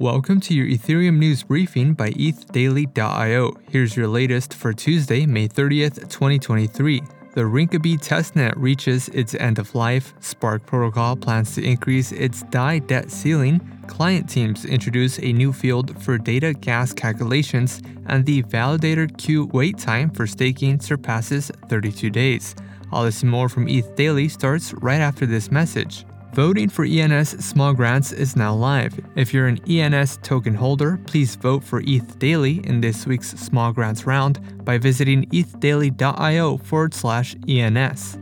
Welcome to your Ethereum news briefing by ETHDaily.io. Here's your latest for Tuesday, May 30th, 2023. The Rinkeby testnet reaches its end of life. Spark Protocol plans to increase its DAI debt ceiling. Client teams introduce a new field for data gas calculations, and the validator queue wait time for staking surpasses 32 days. All this and more from ETH Daily starts right after this message. Voting for ENS small grants is now live. If you're an ENS token holder, please vote for ETH Daily in this week's small grants round by visiting ethdaily.io forward slash ENS.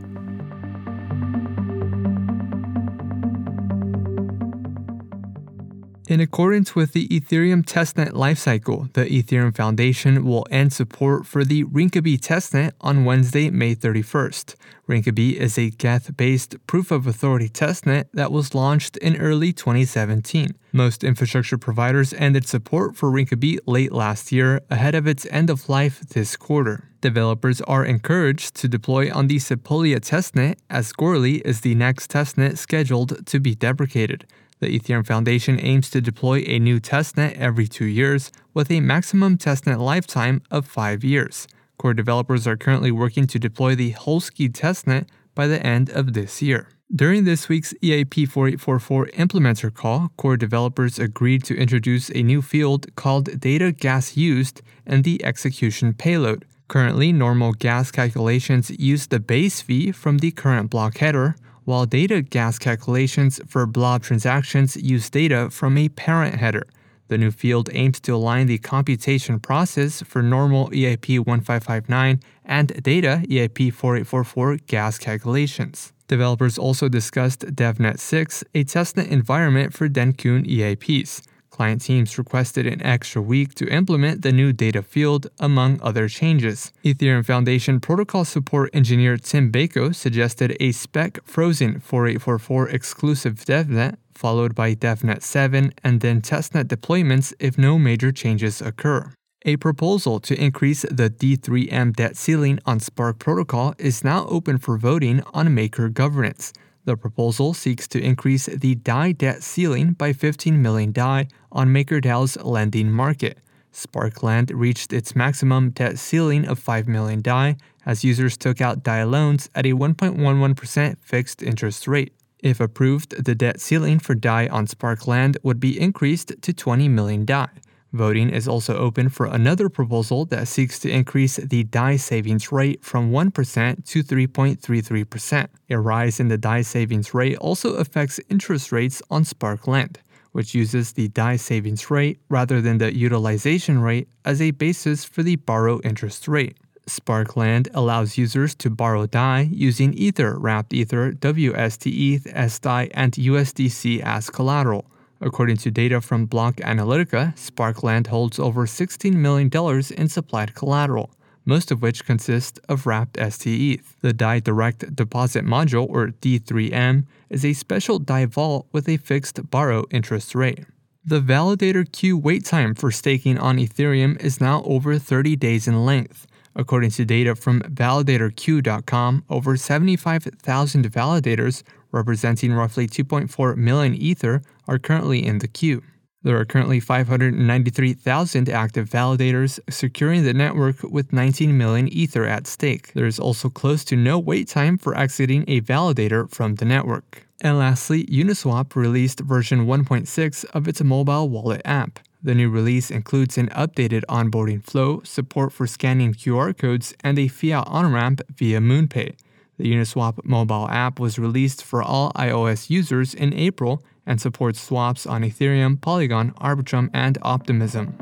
In accordance with the Ethereum testnet lifecycle, the Ethereum Foundation will end support for the Rinkeby testnet on Wednesday, May 31st. Rinkeby is a Geth based proof of authority testnet that was launched in early 2017. Most infrastructure providers ended support for Rinkeby late last year, ahead of its end of life this quarter. Developers are encouraged to deploy on the Sepolia testnet, as Goerli is the next testnet scheduled to be deprecated. The Ethereum Foundation aims to deploy a new testnet every two years, with a maximum testnet lifetime of five years. Core developers are currently working to deploy the Holesky testnet by the end of this year. During this week's EIP 4844 implementer call, core developers agreed to introduce a new field called data gas used in the execution payload. Currently, normal gas calculations use the base fee from the current block header, while data gas calculations for blob transactions use data from a parent header. The new field aims to align the computation process for normal EIP 1559 and data EIP 4844 gas calculations. Developers also discussed DevNet 6, a testnet environment for Dencun EIPs. Client teams requested an extra week to implement the new data field, among other changes. Ethereum Foundation protocol support engineer Tim Beiko suggested a spec frozen 4844 exclusive DevNet, followed by DevNet 7, and then testnet deployments if no major changes occur. A proposal to increase the D3M debt ceiling on Spark Protocol is now open for voting on Maker governance. The proposal seeks to increase the DAI debt ceiling by 15 million DAI on MakerDAO's lending market. SparkLend reached its maximum debt ceiling of 5 million DAI as users took out DAI loans at a 1.11% fixed interest rate. If approved, the debt ceiling for DAI on SparkLend would be increased to 20 million DAI. Voting is also open for another proposal that seeks to increase the DAI savings rate from 1% to 3.33%. A rise in the DAI savings rate also affects interest rates on SparkLend, which uses the DAI savings rate rather than the utilization rate as a basis for the borrow interest rate. SparkLend allows users to borrow DAI using Ether, Wrapped Ether, WST ETH, SDAI, and USDC as collateral. According to data from Block Analitica, SparkLend holds over $16 million in supplied collateral, most of which consists of wrapped STETH. The DAI Direct Deposit Module, or D3M, is a special DAI vault with a fixed borrow interest rate. The validator queue wait time for staking on Ethereum is now over 30 days in length. According to data from validatorqueue.com, over 75,000 validators representing roughly 2.4 million Ether, are currently in the queue. There are currently 593,000 active validators securing the network with 19 million Ether at stake. There is also close to no wait time for exiting a validator from the network. And lastly, Uniswap released version 1.6 of its mobile wallet app. The new release includes an updated onboarding flow, support for scanning QR codes, and a fiat on ramp via MoonPay. The Uniswap mobile app was released for all iOS users in April and supports swaps on Ethereum, Polygon, Arbitrum, and Optimism.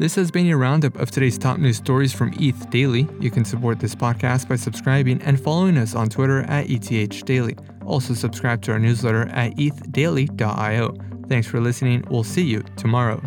This has been your roundup of today's top news stories from ETH Daily. You can support this podcast by subscribing and following us on Twitter at ETH Daily. Also, subscribe to our newsletter at ethdaily.io. Thanks for listening. We'll see you tomorrow.